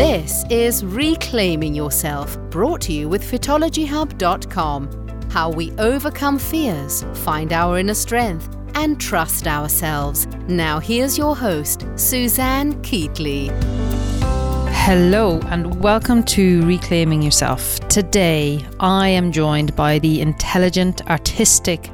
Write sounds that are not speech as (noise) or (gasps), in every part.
This is Reclaiming Yourself, brought to you with fitologyhub.com. How we overcome fears, find our inner strength, and trust ourselves. Now, here's your host, Suzanne Keatley. Hello, and welcome to Reclaiming Yourself. Today, I am joined by the intelligent, artistic,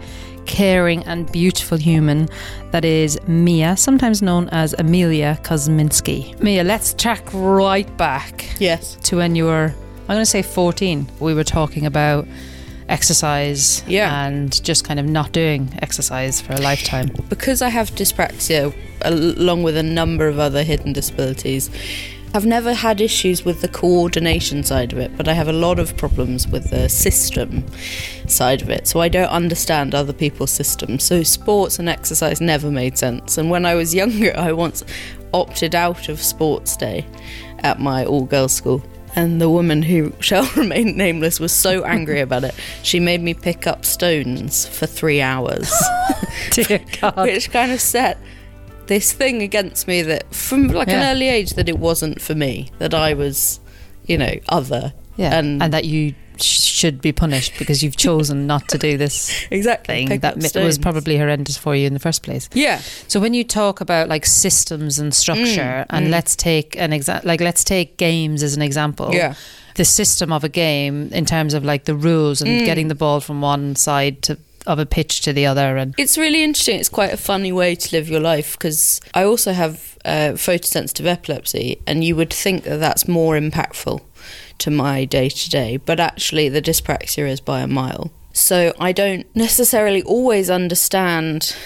caring, and beautiful human that is Mia, sometimes known as Amelia Kosminsky. Mia, let's track right back Yes. to when you were, I'm going to say 14. We were talking about exercise Yeah. and just kind of not doing exercise for a lifetime. Because I have dyspraxia, along with a number of other hidden disabilities, I've never had issues with the coordination side of it, but I have a lot of problems with the system side of it. So I don't understand other people's systems. So sports and exercise never made sense. And when I was younger, I once opted out of sports day at my all girls school. And the woman who (laughs) shall remain nameless was so angry about it. She made me pick up stones for three hours. (laughs) Dear (laughs) God. which kind of set this thing against me that from like Yeah. an early age that it wasn't for me that i was you know other Yeah, and, and, that you should be punished because you've chosen not to do this (laughs) exactly thing that was probably horrendous for you in the first place. yeah So when you talk about like systems and structure, Mm, and let's take an exa- like let's take games as an example. yeah The system of a game in terms of like the rules and Mm. getting the ball from one side to of a pitch to the other, and it's really interesting it's quite a funny way to live your life because i also have uh, photosensitive epilepsy and you would think that that's more impactful to my day to day but actually the dyspraxia is by a mile so i don't necessarily always understand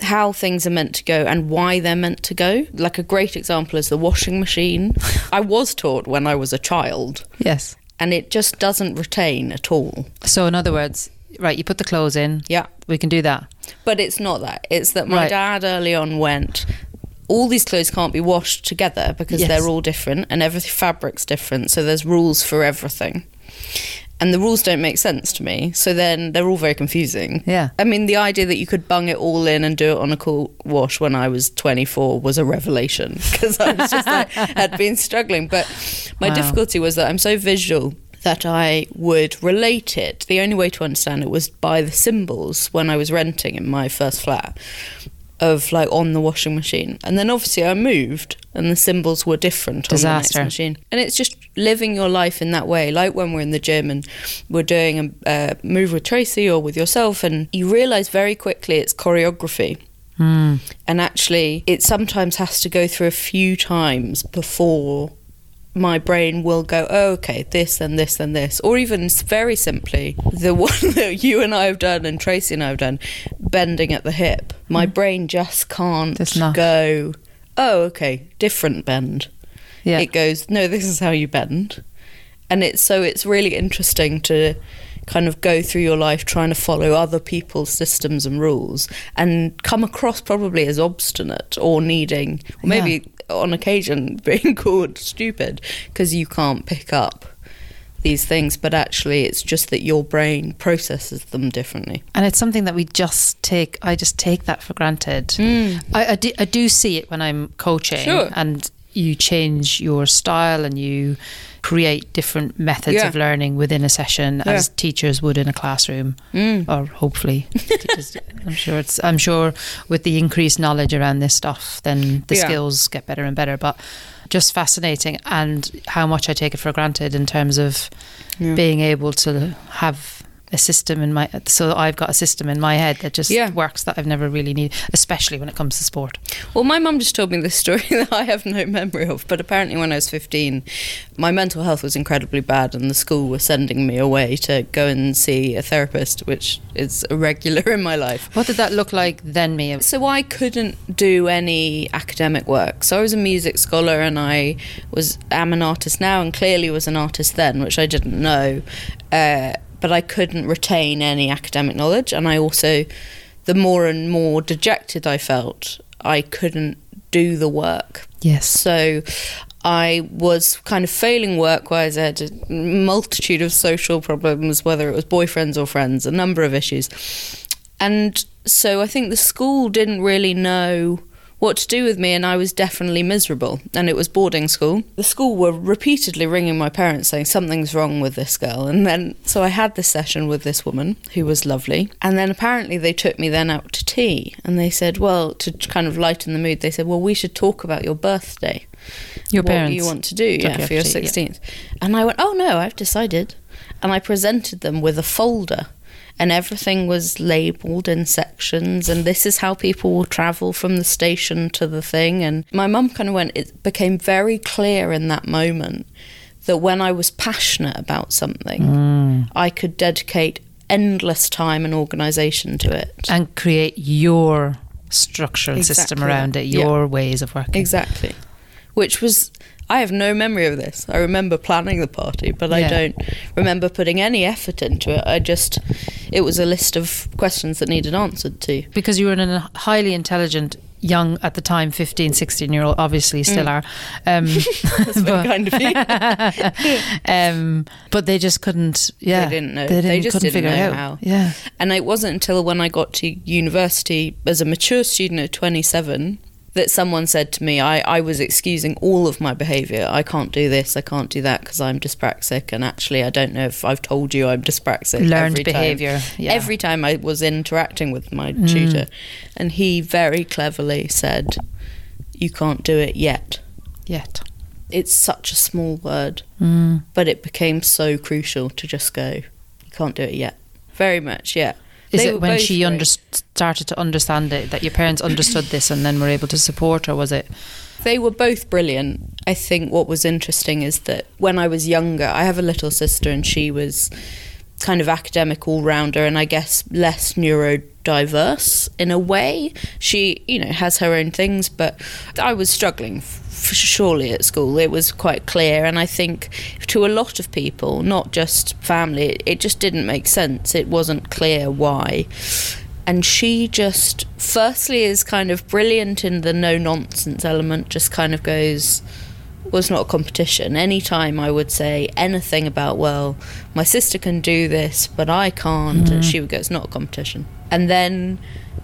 how things are meant to go and why they're meant to go. Like a great example is the washing machine. I was taught when I was a child, yes. and it just doesn't retain at all. So in other words, right, you put the clothes in. Yeah. We can do that. But it's not that. It's that my Right. dad early on went, all these clothes can't be washed together because Yes. they're all different and every fabric's different. So there's rules for everything. And the rules don't make sense to me. So then they're all very confusing. Yeah. I mean, the idea that you could bung it all in and do it on a cool wash when I was 24 was a revelation (laughs) because I was just like, had been struggling. But my Wow. difficulty was that I'm so visual that I would relate it. The only way to understand it was by the symbols when I was renting in my first flat of like on the washing machine. And then obviously I moved and the symbols were different on the next machine. And it's just living your life in that way, like when we're in the gym and we're doing a uh, move with Tracy or with yourself, and you realise very quickly it's choreography. Hmm. And actually, it sometimes has to go through a few times before my brain will go, oh, okay, this and this and this. Or even very simply, the (laughs) one that you and I have done and Tracy and I have done, bending at the hip. My mm. brain just can't go, oh, okay, different bend. Yeah. It goes, no, this is how you bend. And it's so it's really interesting to kind of go through your life trying to follow other people's systems and rules and come across probably as obstinate or needing or maybe on occasion (laughs) being called stupid because you can't pick up these things but actually it's just that your brain processes them differently. And it's something that we just take i just take that for granted. Mm. I, I, do, I do see it when i'm coaching Sure. and you change your style and you create different methods Yeah. of learning within a session as teachers would in a classroom Mm. or hopefully (laughs) teachers- i'm sure it's i'm sure with the increased knowledge around this stuff then the Yeah. skills get better and better but just fascinating and how much i take it for granted in terms of Yeah. being able to have a system in my so I've got a system in my head that just Yeah. works that I've never really needed, especially when it comes to sport. Well, my mum just told me this (laughs) story that I have no memory of, but apparently when I was 15, my mental health was incredibly bad, and the school was sending me away to go and see a therapist, which is irregular (laughs) in my life. What did that look like then, Mia? So I couldn't do any academic work. So I was a music scholar, and I was am an artist now, and clearly was an artist then, which I didn't know. Uh, but I couldn't retain any academic knowledge, and I also, the more and more dejected I felt, I couldn't do the work. Yes. So I was kind of failing work wise. I had a multitude of social problems, whether it was boyfriends or friends, a number of issues. And so I think the school didn't really know what to do with me, and I was definitely miserable. And it was boarding school. The school were repeatedly ringing my parents saying something's wrong with this girl. And then, so I had this session with this woman who was lovely. And then apparently they took me then out to tea, and they said, well, to kind of lighten the mood, they said, well, we should talk about your birthday. Your what parents you want to do, you yeah, for your to tea, yeah. 16th. And I went, oh no, I've decided. And I presented them with a folder and everything was labelled in sections and this is how people will travel from the station to the thing and my mum kind of went it became very clear in that moment that when I was passionate about something Mm. I could dedicate endless time and organisation to it. and create your structural system Exactly around that. it, Yeah. your ways of working. Exactly. Which was, I have no memory of this. I remember planning the party, but I don't remember putting any effort into it. I just, it was a list of questions that needed answered to. Because you were a highly intelligent, young at the time, 15, 16 year old, obviously still are. (laughs) Um, That's very kind of you. (laughs) um, but they just couldn't, yeah. They didn't know. They, They didn't, just couldn't didn't know out. how. Yeah. And it wasn't until when I got to university as a mature student at 27 that someone said to me, I, I was excusing all of my behaviour. I can't do this, I can't do that because I'm dyspraxic. And actually, I don't know if I've told you I'm dyspraxic. Learned every time. behaviour. Yeah. Mm. Every time I was interacting with my tutor. And he very cleverly said, You can't do it yet. Yet. It's such a small word, Mm. but it became so crucial to just go, You can't do it yet. Very much, yeah. Is They it when she great. under- started to understand it that your parents understood this and then were able to support, or was it? They were both brilliant. I think what was interesting is that when I was younger, I have a little sister and she was kind of academic all rounder and I guess less neurodiverse in a way. She, you know, has her own things, but I was struggling surely at school. It was quite clear. And I think to a lot of people, not just family, it, it just didn't make sense. It wasn't clear why and she just firstly is kind of brilliant in the no nonsense element just kind of goes well it's not a competition anytime i would say anything about well my sister can do this but i can't and mm. she would go it's not a competition and then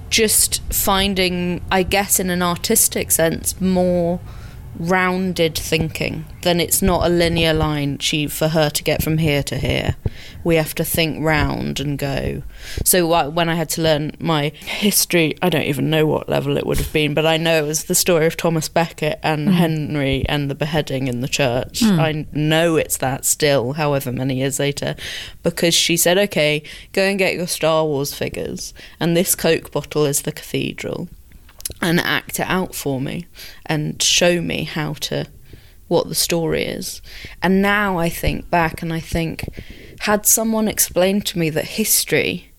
just finding i guess in an artistic sense more rounded thinking then it's not a linear line she for her to get from here to here. We have to think round and go. So uh, when i had to learn my history i don't even know what level it would have been but i know it was the story of thomas becket and mm. henry and the beheading in the church. Mm. I know it's that still however many years later because she said okay go and get your star wars figures and this coke bottle is the cathedral and act it out for me and show me how to what the story is. And now I think back and I think had someone explained to me that history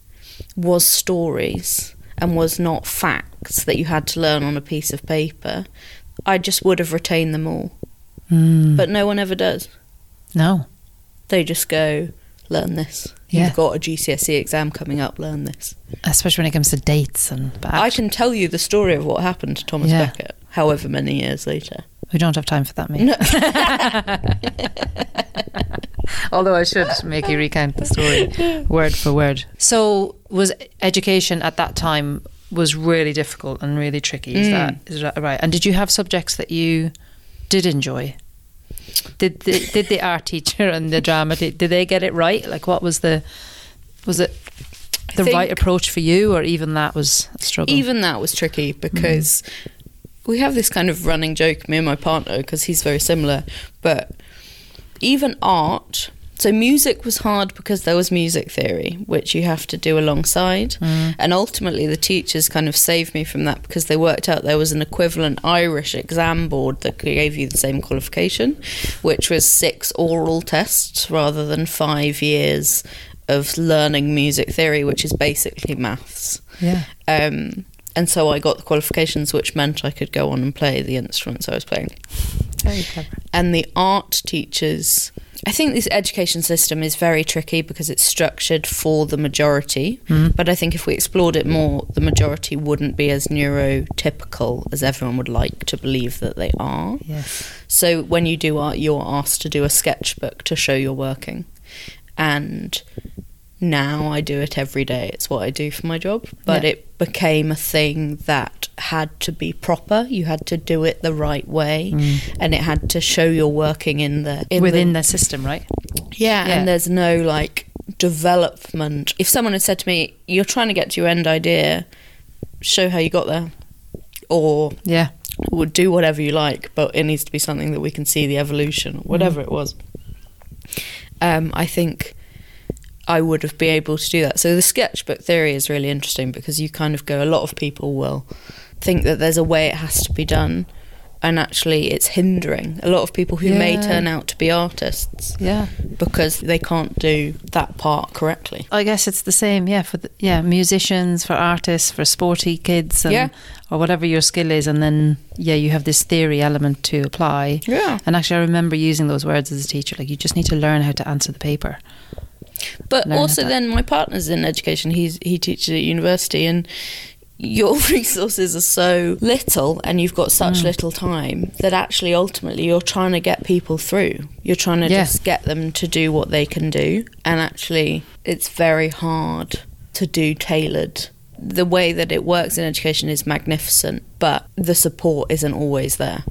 was stories and was not facts that you had to learn on a piece of paper, I just would have retained them all. Mm. But no one ever does. No. They just go, learn this. Yeah. You've got a GCSE exam coming up, learn this. Especially when it comes to dates and. But I can tell you the story of what happened to Thomas Yeah. Becket, however many years later. we don't have time for that, mate. No. (laughs) Although I should make you recount the story (laughs) word for word. So was education at that time was really difficult and really tricky. Is Mm. that is that right? And did you have subjects that you did enjoy? Did the, did the art teacher and the drama te- did they get it right? Like what was the was it the right approach for you, or even that was a struggle? Even that was tricky because we have this kind of running joke, me and my partner, because he's very similar. But even art, so music was hard because there was music theory, which you have to do alongside. And ultimately, the teachers kind of saved me from that because they worked out there was an equivalent Irish exam board that gave you the same qualification, which was six oral tests rather than five years of learning music theory, which is basically maths. yeah. Um, and so I got the qualifications, which meant I could go on and play the instruments I was playing. Very clever. And the art teachers, I think this education system is very tricky because it's structured for the majority. Hmm. But I think if we explored it more, the majority wouldn't be as neurotypical as everyone would like to believe that they are. Yes. So when you do art, you're asked to do a sketchbook to show you're working. And now I do it every day. It's what I do for my job. But Yeah. it became a thing that had to be proper. You had to do it the right way, and it had to show you're working in the in Mm. within the, system, right? yeah, Yeah. and there's no like development. If someone had said to me, "You're trying to get to your end idea, show how you got there," or Yeah. would do whatever you like, but it needs to be something that we can see the evolution, whatever it was. Um, I think I would have been able to do that. So the sketchbook theory is really interesting because you kind of go. A lot of people will think that there's a way it has to be done, and actually it's hindering a lot of people who may turn out to be artists Yeah. because they can't do that part correctly. I guess it's the same, yeah, for the, yeah musicians, for artists, for sporty kids, and, Yeah. or whatever your skill is, and then yeah, you have this theory element to apply. Yeah. And actually, I remember using those words as a teacher. Like, you just need to learn how to answer the paper. But also, then my partner's in education. He's he teaches at university, and your (laughs) resources are so little, and you've got such Mm. little time that actually, ultimately, you're trying to get people through. You're trying to Yeah. just get them to do what they can do, and actually, it's very hard to do tailored. The way that it works in education is magnificent, but the support isn't always there.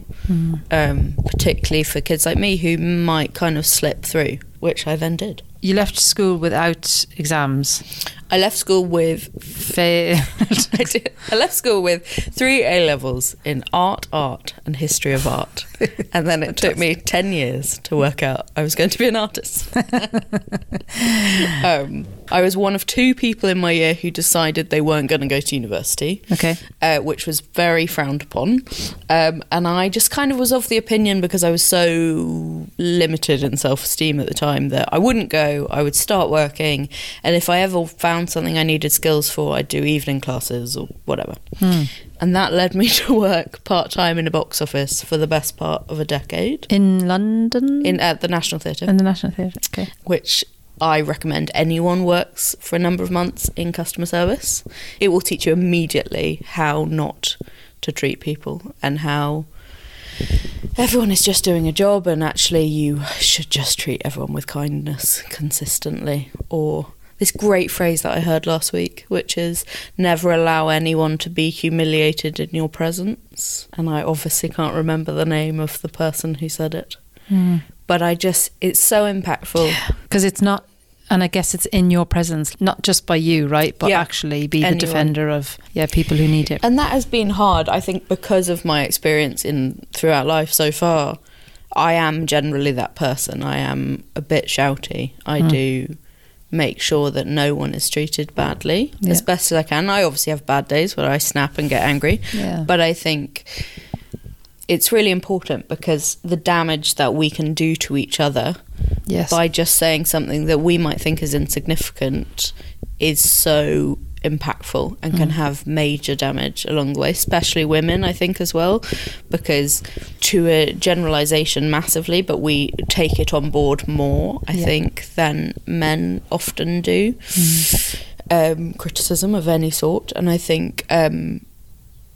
Um, particularly for kids like me who might kind of slip through, which I then did. You left school without exams. I left school with Fa- (laughs) I, did, I left school with three A levels in art, art, and history of art, (laughs) and then it took me ten years to work out I was going to be an artist. (laughs) um, I was one of two people in my year who decided they weren't going to go to university. okay. Uh, which was very frowned upon. Um, and I just kind of was of the opinion because I was so limited in self esteem at the time that I wouldn't go, I would start working. And if I ever found something I needed skills for, I'd do evening classes or whatever. Hmm. And that led me (laughs) to work part time in a box office for the best part of a decade In London? in at the National Theatre in the National Theatre. Okay. which I recommend anyone works for a number of months in customer service. It will teach you immediately how not to treat people and how everyone is just doing a job and actually you should just treat everyone with kindness consistently or this great phrase that I heard last week, which is never allow anyone to be humiliated in your presence. And I obviously can't remember the name of the person who said it. But I just, it's so impactful. Because it's not, and I guess it's in your presence, not just by you, right? But Yeah. actually be the defender of yeah people who need it. and that has been hard i think because of my experience in throughout life so far i am generally that person i am a bit shouty i Hmm. do make sure that no one is treated badly Yeah. as best as i can i obviously have bad days where i snap and get angry Yeah. but i think it's really important because the damage that we can do to each other Yes. by just saying something that we might think is insignificant is so impactful and Mm. can have major damage along the way, especially women, I think, as well, because to a generalization massively, but we take it on board more, I Yeah. think, than men often do. Mm. Um, criticism of any sort. And I think, um,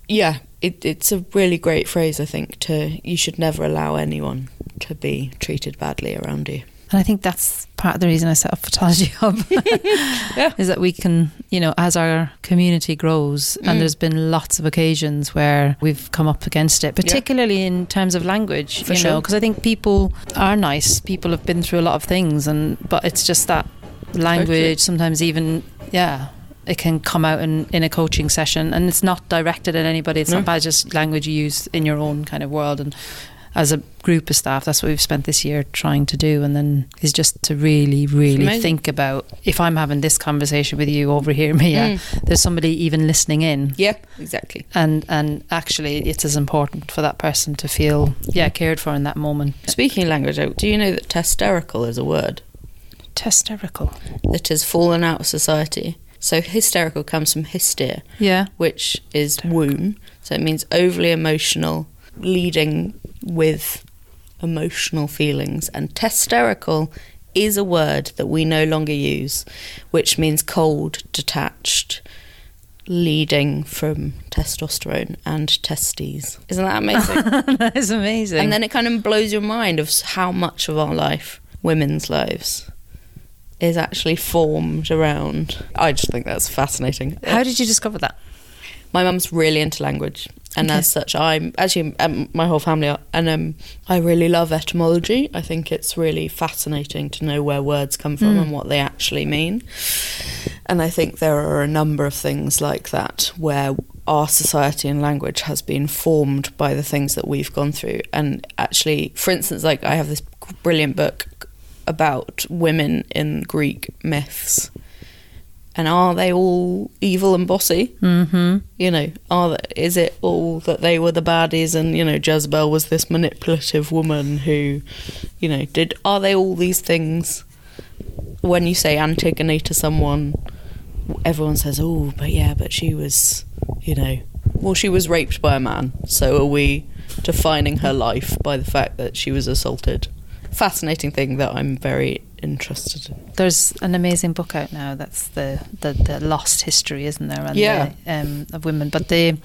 yeah, it, it's a really great phrase, I think, to you should never allow anyone to be treated badly around you. And I think that's part of the reason I set up Fitology Hub. (laughs) Yeah. Is that we can, you know, as our community grows, Mm. and there's been lots of occasions where we've come up against it, particularly in terms of language, For you know, sure. because I think people are nice. People have been through a lot of things, and but it's just that language, Totally. sometimes even, yeah. It can come out in, in a coaching session, and it's not directed at anybody. It's No. not bad, just language you use in your own kind of world. And as a group of staff, that's what we've spent this year trying to do. And then is just to really, really think about if I'm having this conversation with you over here, (laughs) Mia, mm. there's somebody even listening in. Yeah, exactly. And and actually, it's as important for that person to feel yeah cared for in that moment. Speaking language, do you know that hysterical is a word Hysterical. that has fallen out of society? So hysterical comes from hyster, Yeah. which is womb. So it means overly emotional, leading with emotional feelings. And testerical is a word that we no longer use, which means cold, detached, leading from testosterone and testes. Isn't that amazing? (laughs) that is amazing. And then it kind of blows your mind of how much of our life, women's lives, is actually formed around. I just think that's fascinating. How did you discover that? my mum's really into language and Okay. as such i'm actually um, my whole family are and um, i really love etymology i think it's really fascinating to know where words come from Mm. and what they actually mean and i think there are a number of things like that where our society and language has been formed by the things that we've gone through and actually for instance like i have this brilliant book about women in greek myths and are they all evil and bossy Mm-hmm. you know, are th- is it all that they were the baddies and you know Jezebel was this manipulative woman who, you know, did are they all these things? When you say Antigone to someone, everyone says, "Oh, but yeah, but she was, you know, well, she was raped by a man." So are we defining her life by the fact that she was assaulted? Fascinating thing that I'm very interested in. There's an amazing book out now. That's the the, the lost history, isn't there? And Yeah. the, um, of women. But the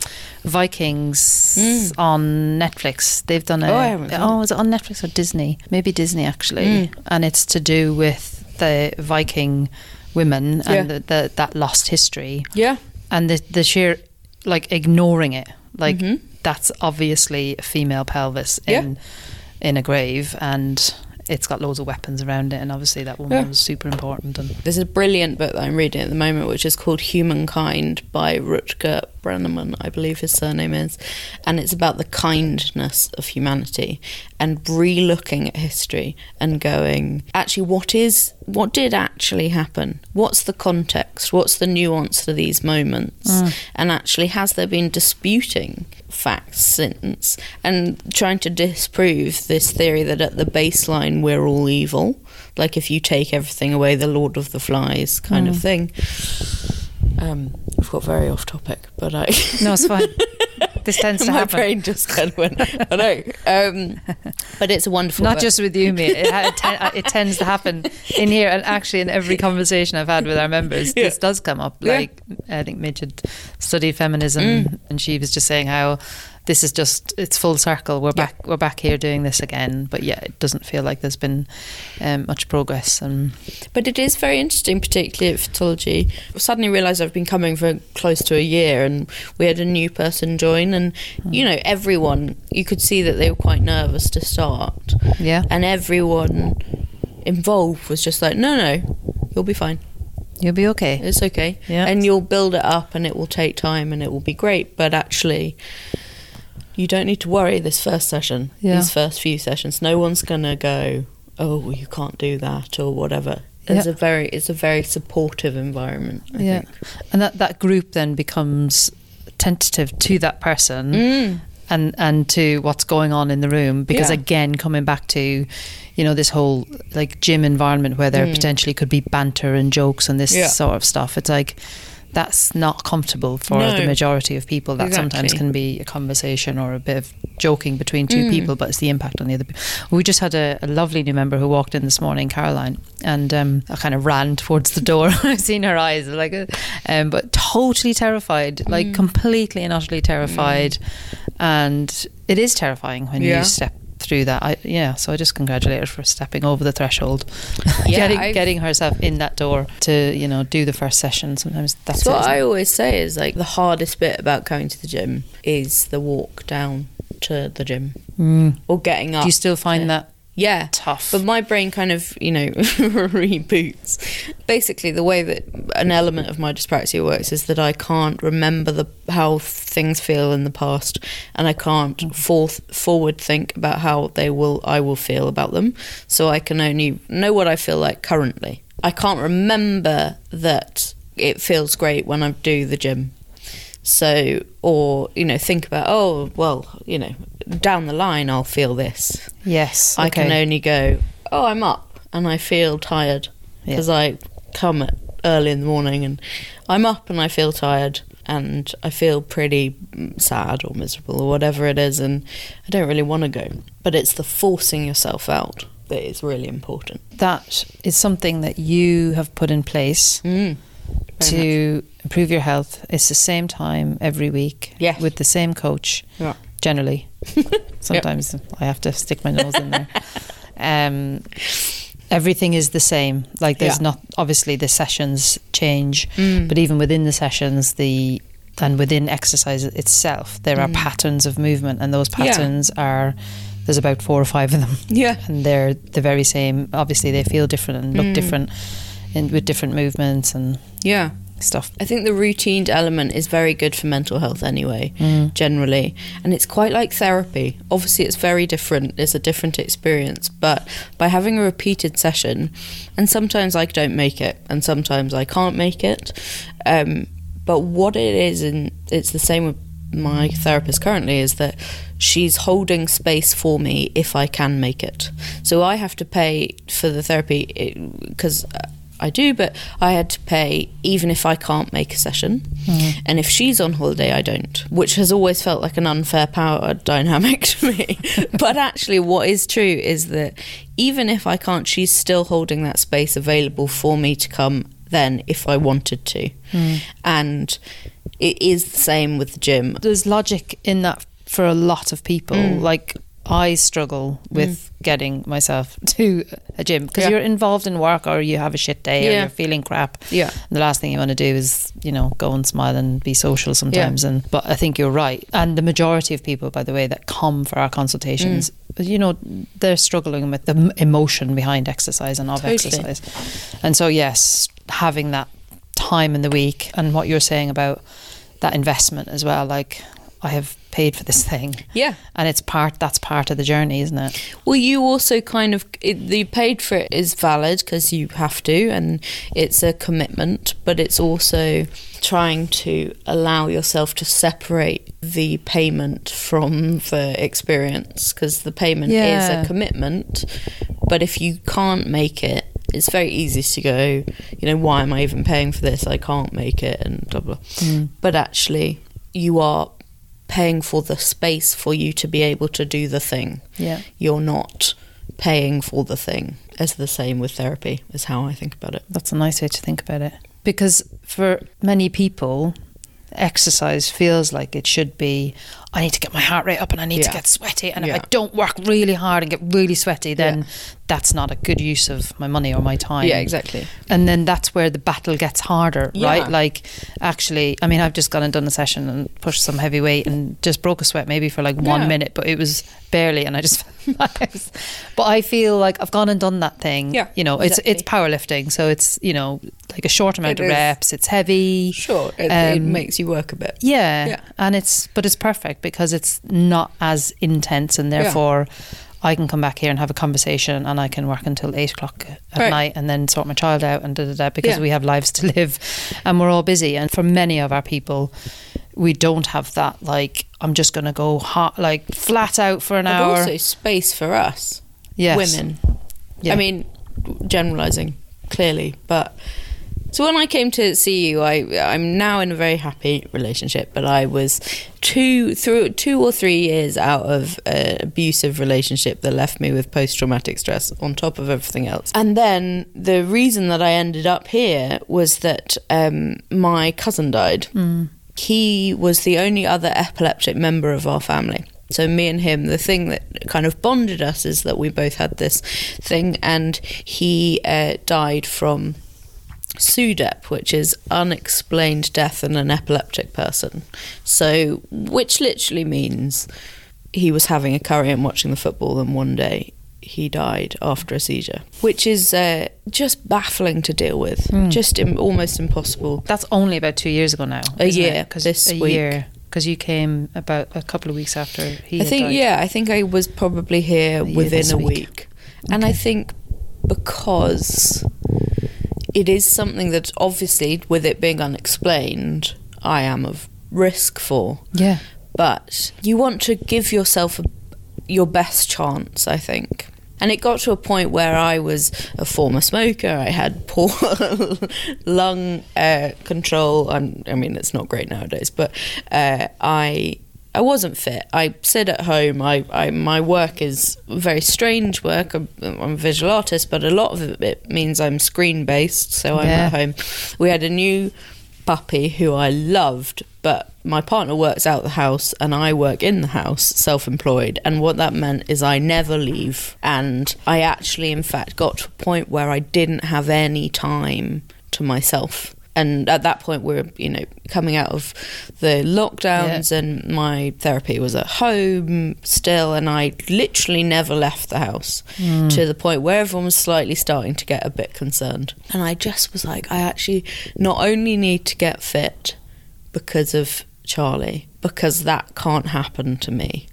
Vikings Mm. on Netflix, they've done a. Oh, I haven't oh, is it on Netflix or Disney? Maybe Disney actually. Mm. And it's to do with the Viking women Yeah. and the, the, that lost history Yeah. and the the sheer like ignoring it. Like Mhm. that's obviously a female pelvis Yeah. in in a grave and. It's got loads of weapons around it, and obviously that woman Yeah. was super important. And There's a brilliant book that I'm reading at the moment, which is called Humankind by Rutger Brenneman, I believe his surname is. And it's about the kindness of humanity and re looking at history and going, actually, what is, what did actually happen? What's the context? What's the nuance to these moments? And actually, has there been disputing facts since and trying to disprove this theory that at the baseline we're all evil? Like if you take everything away, the Lord of the Flies kind of thing. Um, I've got very off topic, but I. No, it's fine. (laughs) This (laughs) tends to My happen. brain just kind of went. I know, um, but it's a wonderful. Not book. just with you, mate. It, it, ten- it tends to happen in here, and actually in every conversation I've had with our members, Yeah. this does come up. Yeah. Like I think Midge had studied feminism, Mm. and she was just saying how this is just it's full circle. We're Yeah. back. We're back here doing this again. But yeah, it doesn't feel like there's been um, much progress. And But it is very interesting, particularly at Fitology. I suddenly realised I've been coming for close to a year, and we had a new person join, and you know, everyone you could see that they were quite nervous to start, yeah, and everyone involved was just like, "No, no, you'll be fine. you'll be okay. It's okay." Yeah. And you'll build it up, and it will take time, and it will be great. But actually. You don't need to worry this first session, Yeah. these first few sessions. No one's gonna go, "Oh, you can't do that" or whatever. It's Yeah. a very, it's a very supportive environment. I yeah, think. and that that group then becomes tentative to that person. Mm. and and to what's going on in the room because Yeah. again coming back to you know this whole like gym environment where there Mm. potentially could be banter and jokes and this sort of stuff it's like that's not comfortable for No. the majority of people that sometimes can be a conversation or a bit of joking between two Mm. people but it's the impact on the other people we just had a, a lovely new member who walked in this morning caroline and um, i kind of ran towards the door (laughs) i've seen her eyes like uh, um, but totally terrified like Mm. completely and utterly terrified and it is terrifying when Yeah. you step through that. I, yeah, so I just congratulate her for stepping over the threshold, (laughs) Yeah, getting I've- getting herself in that door to you know do the first session. Sometimes that's So what I it? always say is like the hardest bit about going to the gym is the walk down to the gym Mm. or getting up. Do you still find to- that yeah. tough? But my brain kind of, you know, (laughs) reboots. Basically, the way that an element of my dyspraxia works is that I can't remember the how things feel in the past, and I can't mm-hmm. forth, forward think about how they will I will feel about them. So I can only know what I feel like currently. I can't remember that it feels great when I do the gym. So, or you know, think about oh well, you know, down the line I'll feel this. yes, I can only go, oh, I'm up and I feel tired Yeah. because I come at early in the morning and I'm up and I feel tired and I feel pretty sad or miserable or whatever it is and I don't really want to go. But it's the forcing yourself out that is really important. that is something that you have put in place Mm. Very to improve your health. It's the same time every week Yes. with the same coach. Yeah. Generally, (laughs) (laughs) sometimes I have to stick my nose in there. Um, everything is the same. Like there's Yeah. not obviously the sessions change, Mm. but even within the sessions, the and within exercise itself, there are Mm. patterns of movement, and those Yeah. patterns are there's about four or five of them, Yeah. and they're the very same. Obviously, they feel different and look Mm. different, and with different movements and Yeah. stuff. I think the routine element is very good for mental health anyway, Mm. generally. And it's quite like therapy. Obviously, it's very different, it's a different experience. But by having a repeated session, and sometimes I don't make it, and sometimes I can't make it. Um, but what it is, and it's the same with my therapist currently, is that she's holding space for me if I can make it. So I have to pay for the therapy because I do, but I had to pay even if I can't make a session. And if she's on holiday, I don't, which has always felt like an unfair power dynamic to me. (laughs) but actually, what is true is that even if I can't, she's still holding that space available for me to come then if I wanted to. And it is the same with the gym. There's logic in that for a lot of people. Mm. Like I struggle with getting myself to a gym because Yeah. you're involved in work or you have a shit day or you're feeling crap. Yeah. And the last thing you want to do is, you know, go and smile and be social sometimes. And but I think you're right. And the majority of people, by the way, that come for our consultations, Mm. you know, they're struggling with the emotion behind exercise and of Totally. exercise. And so, yes, having that time in the week and what you're saying about that investment as well, like I have paid for this thing. Yeah. And it's part that's part of the journey, isn't it? Well, you also kind of it, the paid for it is valid because you have to, and it's a commitment. But it's also trying to allow yourself to separate the payment from the experience because the payment Yeah. is a commitment. But if you can't make it, it's very easy to go. You know, why am I even paying for this? I can't make it, and blah blah. Mm. But actually, you are paying for the space for you to be able to do the thing Yeah. you're not paying for the thing. As the same with therapy, is how I think about it. That's a nice way to think about it. Because for many people, exercise feels like it should be I need to get my heart rate up and I need to get sweaty. And Yeah. if I don't work really hard and get really sweaty, then Yeah. that's not a good use of my money or my time. Yeah, exactly. And then that's where the battle gets harder, Yeah. right? Like, actually, I mean, I've just gone and done a session and pushed some heavy weight and just broke a sweat maybe for like one Yeah. minute, but it was barely, and I just. (laughs) but I feel like I've gone and done that thing. Yeah, you know, it's it's powerlifting, so it's you know like a short amount It of is. reps. It's heavy. Sure, it, it Um, makes you work a bit. Yeah, Yeah. and it's but it's perfect because it's not as intense, and therefore I can come back here and have a conversation, and I can work until eight o'clock at Right. night, and then sort my child out and da da da because Yeah. we have lives to live, and we're all busy. And for many of our people, we don't have that. Like I'm just going to go hot, like flat out for an But hour. also space for us, yes. women. Yeah. I mean, generalizing clearly, but so when I came to see you, I I'm now in a very happy relationship, but I was two through two or three years out of an abusive relationship that left me with post traumatic stress on top of everything else. And then the reason that I ended up here was that um, my cousin died. He was the only other epileptic member of our family. So me and him, the thing that kind of bonded us is that we both had this thing, and he uh, died from SUDEP, which is unexplained death in an epileptic person. So, which literally means he was having a curry and watching the football, and one day he died after a seizure, which is uh, just baffling to deal with, just Im- almost impossible. That's only about two years ago now. A year, it? 'Cause this a week. year because you came about a couple of weeks after he. I think died. yeah, I think I was probably here A within a week. week. And I think because it is something that obviously with it being unexplained, I am of risk for. Yeah. But you want to give yourself a, your best chance, I think. And it got to a point where I was a former smoker. I had poor (laughs) lung uh, control. I'm, I mean, it's not great nowadays, but uh, I I wasn't fit. I sit at home. I, I my work is very strange work. I'm, I'm a visual artist, but a lot of it means I'm screen based. So I'm Yeah. at home. We had a new puppy who I loved, but my partner works out the house and I work in the house, self employed. And what that meant is I never leave. And I actually, in fact, got to a point where I didn't have any time to myself. And at that point, we are you know, coming out of the lockdowns, and my therapy was at home still. And I literally never left the house hmm. to the point where everyone was slightly starting to get a bit concerned. And I just was like, I actually not only need to get fit because of Charlie, because that can't happen to me,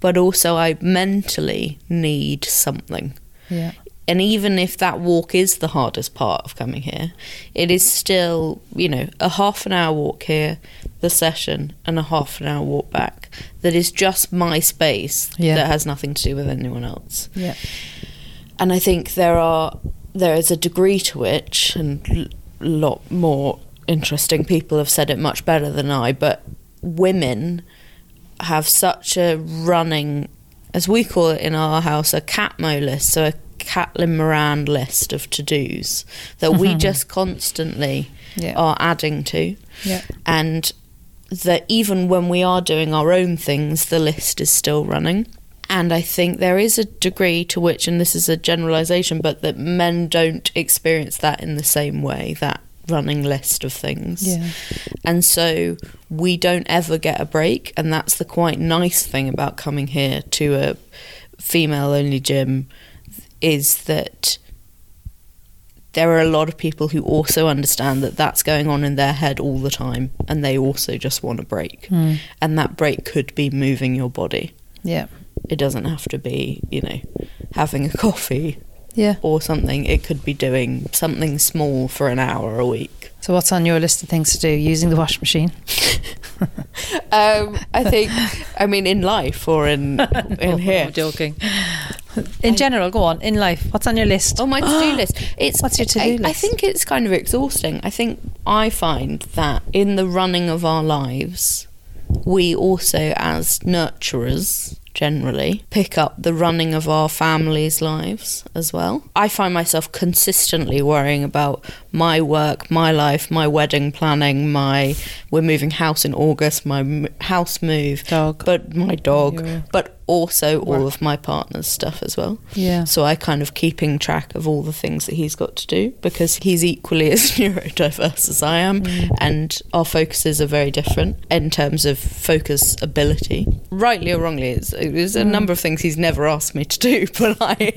but also I mentally need something. Yeah. And even if that walk is the hardest part of coming here, it is still, you know, a half an hour walk here, the session, and a half an hour walk back. That is just my space Yeah. that has nothing to do with anyone else. Yeah. And I think there are there is a degree to which, and a lot more interesting people have said it much better than I, but women have such a running, as we call it in our house, a catmo list, so a Caitlin Moran list of to dos that we mm-hmm. just constantly Yeah. are adding to. Yeah. And that even when we are doing our own things, the list is still running. And I think there is a degree to which, and this is a generalization, but that men don't experience that in the same way, that running list of things. Yeah. And so we don't ever get a break. And that's the quite nice thing about coming here to a female only gym is that there are a lot of people who also understand that that's going on in their head all the time and they also just want a break. Mm. And that break could be moving your body. Yeah. It doesn't have to be, you know, having a (laughs) coffee Yeah. or something. It could be doing something small for an hour a week. So what's on your list of things to do? Using the washing machine? (laughs) Um, I think, I mean, in life or in (laughs) in here. I'm joking. In general, go on. In life, what's on your list? Oh, my to-do (gasps) list. It's What's your to-do I, I think it's kind of exhausting. I think I find that in the running of our lives, we also, as nurturers, generally pick up the running of our families' lives as well. I find myself consistently worrying about my work, my life, my wedding planning, my we're moving house in August, my m- house move, Dog. but my dog, Your- but also all of my partner's stuff as well. Yeah. So I kind of keeping track of all the things that he's got to do because he's equally (laughs) as neurodiverse as I am, mm. and our focuses are very different in terms of focus ability. Rightly or wrongly, it's, there's a mm. number of things he's never asked me to do, (laughs) but I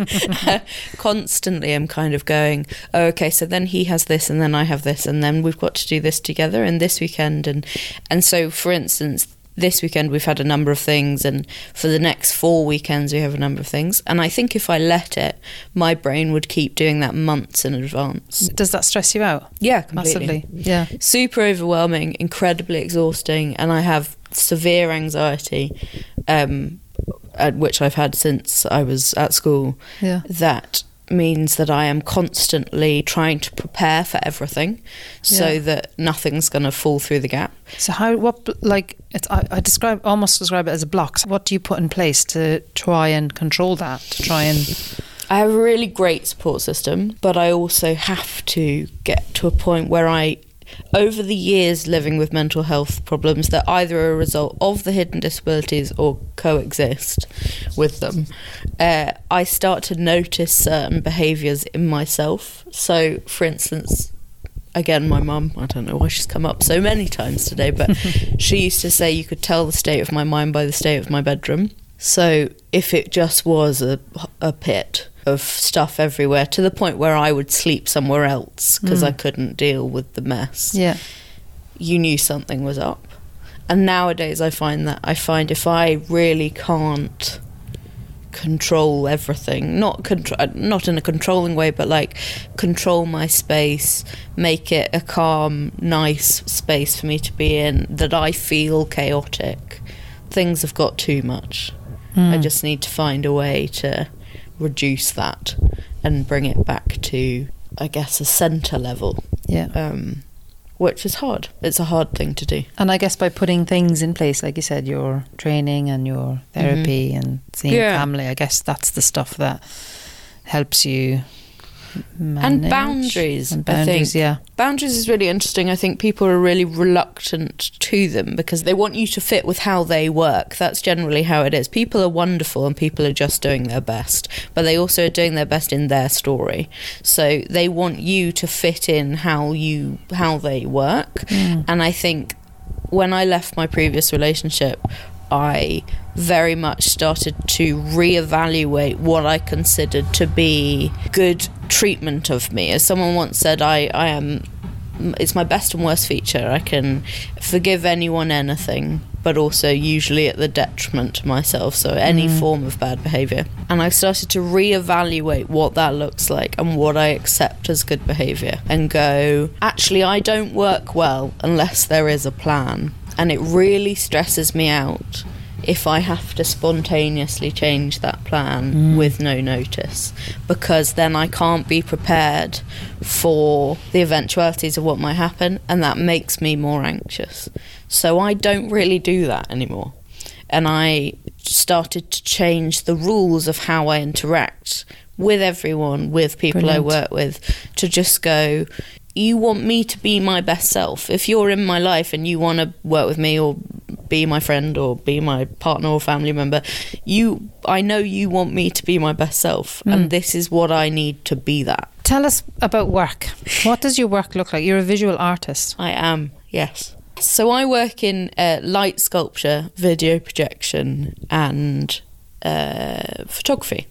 uh, constantly am kind of going, oh, okay, so then he has this, and then I have this, and then we've got to do this together, and this weekend, and and so for instance this weekend we've had a number of things and for the next four weekends we have a number of things and i think if i let it my brain would keep doing that months in advance Does that stress you out? yeah completely Massively. Yeah. super overwhelming incredibly exhausting and i have severe anxiety um, at which i've had since i was at school Yeah. that means that I am constantly trying to prepare for everything so Yeah. that nothing's going to fall through the gap. So how what like it's I, I describe almost describe it as a block. So what do you put in place to try and control that? To try and I have a really great support system, but I also have to get to a point where I, over the years living with mental health problems that either are a result of the hidden disabilities or coexist with them, uh, I start to notice certain behaviours in myself. So, for instance, again, my mum, I don't know why she's come up so many times today, but (laughs) she used to say you could tell the state of my mind by the state of my bedroom. So if it just was a, a pit of stuff everywhere to the point where I would sleep somewhere else because I mm. couldn't deal with the mess, yeah. you knew something was up. And nowadays I find that I find if I really can't control everything not control uh, not in a controlling way but like control my space make it a calm nice space for me to be in that I feel chaotic things have got too much I mm. just need to find a way to reduce that and bring it back to I guess a center level Yeah. um which is hard it's a hard thing to do And I guess by putting things in place, like you said, your training and your therapy and seeing Yeah. family, I guess that's the stuff that helps you and boundaries. And I boundaries, think. yeah. Boundaries is really interesting. I think people are really reluctant to them because they want you to fit with how they work. That's generally how it is. People are wonderful and people are just doing their best, but they also are doing their best in their story. So they want you to fit in how you how they work. And I think when I left my previous relationship, I very much started to reevaluate what I considered to be good treatment of me. As someone once said, I, I am, it's my best and worst feature. I can forgive anyone anything, but also usually at the detriment to myself. So any mm. form of bad behavior. And I started to reevaluate what that looks like and what I accept as good behavior and go, actually, I don't work well unless there is a plan. And it really stresses me out if I have to spontaneously change that plan mm. with no notice because then I can't be prepared for the eventualities of what might happen and that makes me more anxious. So I don't really do that anymore. And I started to change the rules of how I interact with everyone, with people Brilliant. I work with, to just go, you want me to be my best self. If you're in my life and you want to work with me or be my friend or be my partner or family member, you I know you want me to be my best self and this is what I need to be that. Tell us about work. What does your work look like? You're a visual artist. I am, yes. So I work in uh, light sculpture, video projection, and uh, photography.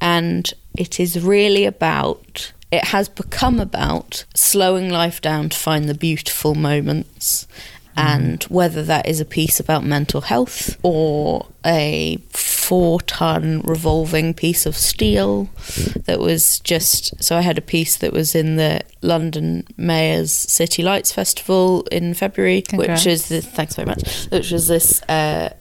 And it is really about, it has become about slowing life down to find the beautiful moments. And whether that is a piece about mental health or a four ton revolving piece of steel that was just. So, I had a piece that was in the London Mayor's City Lights Festival in February, Congrats. which is the. Thanks very much. Which was this. Uh,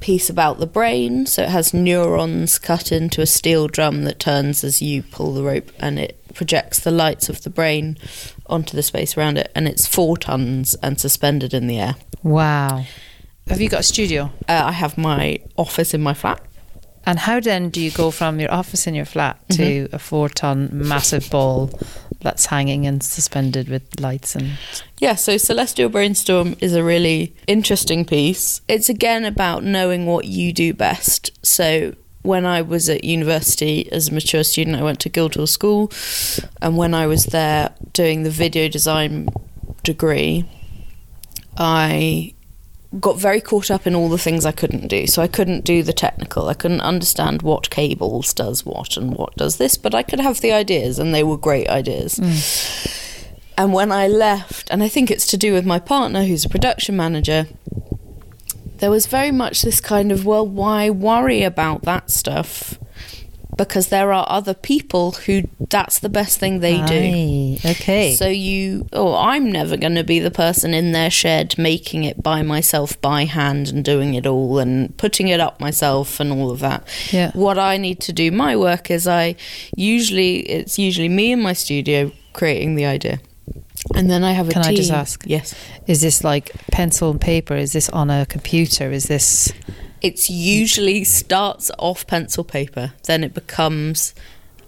piece about the brain. So it has neurons cut into a steel drum that turns as you pull the rope and it projects the lights of the brain onto the space around it. And it's four tons and suspended in the air. Wow. Have you got a studio? Uh, I have my office in my flat. And how then do you go from your office in your flat to Mm-hmm. a four ton massive ball that's hanging and suspended with lights and Yeah, so Celestial Brainstorm is a really interesting piece. It's again about knowing what you do best. So when I was at university as a mature student, I went to Guildhall School, and when I was there doing the video design degree, I got very caught up in all the things I couldn't do. So I couldn't do the technical. I couldn't understand what cables does what and what does this, but I could have the ideas and they were great ideas. Hmm. And when I left, and I think it's to do with my partner who's a production manager, there was very much this kind of, well, why worry about that stuff? Because there are other people who that's the best thing they do. Okay. So you, oh, I'm never going to be the person in their shed making it by myself by hand and doing it all and putting it up myself and all of that. Yeah. What I need to do my work is I usually it's usually me in my studio creating the idea. And then I have a Can I just ask? Yes. Is this like pencil and paper? Is this on a computer? Is this It's usually starts off pencil paper, then it becomes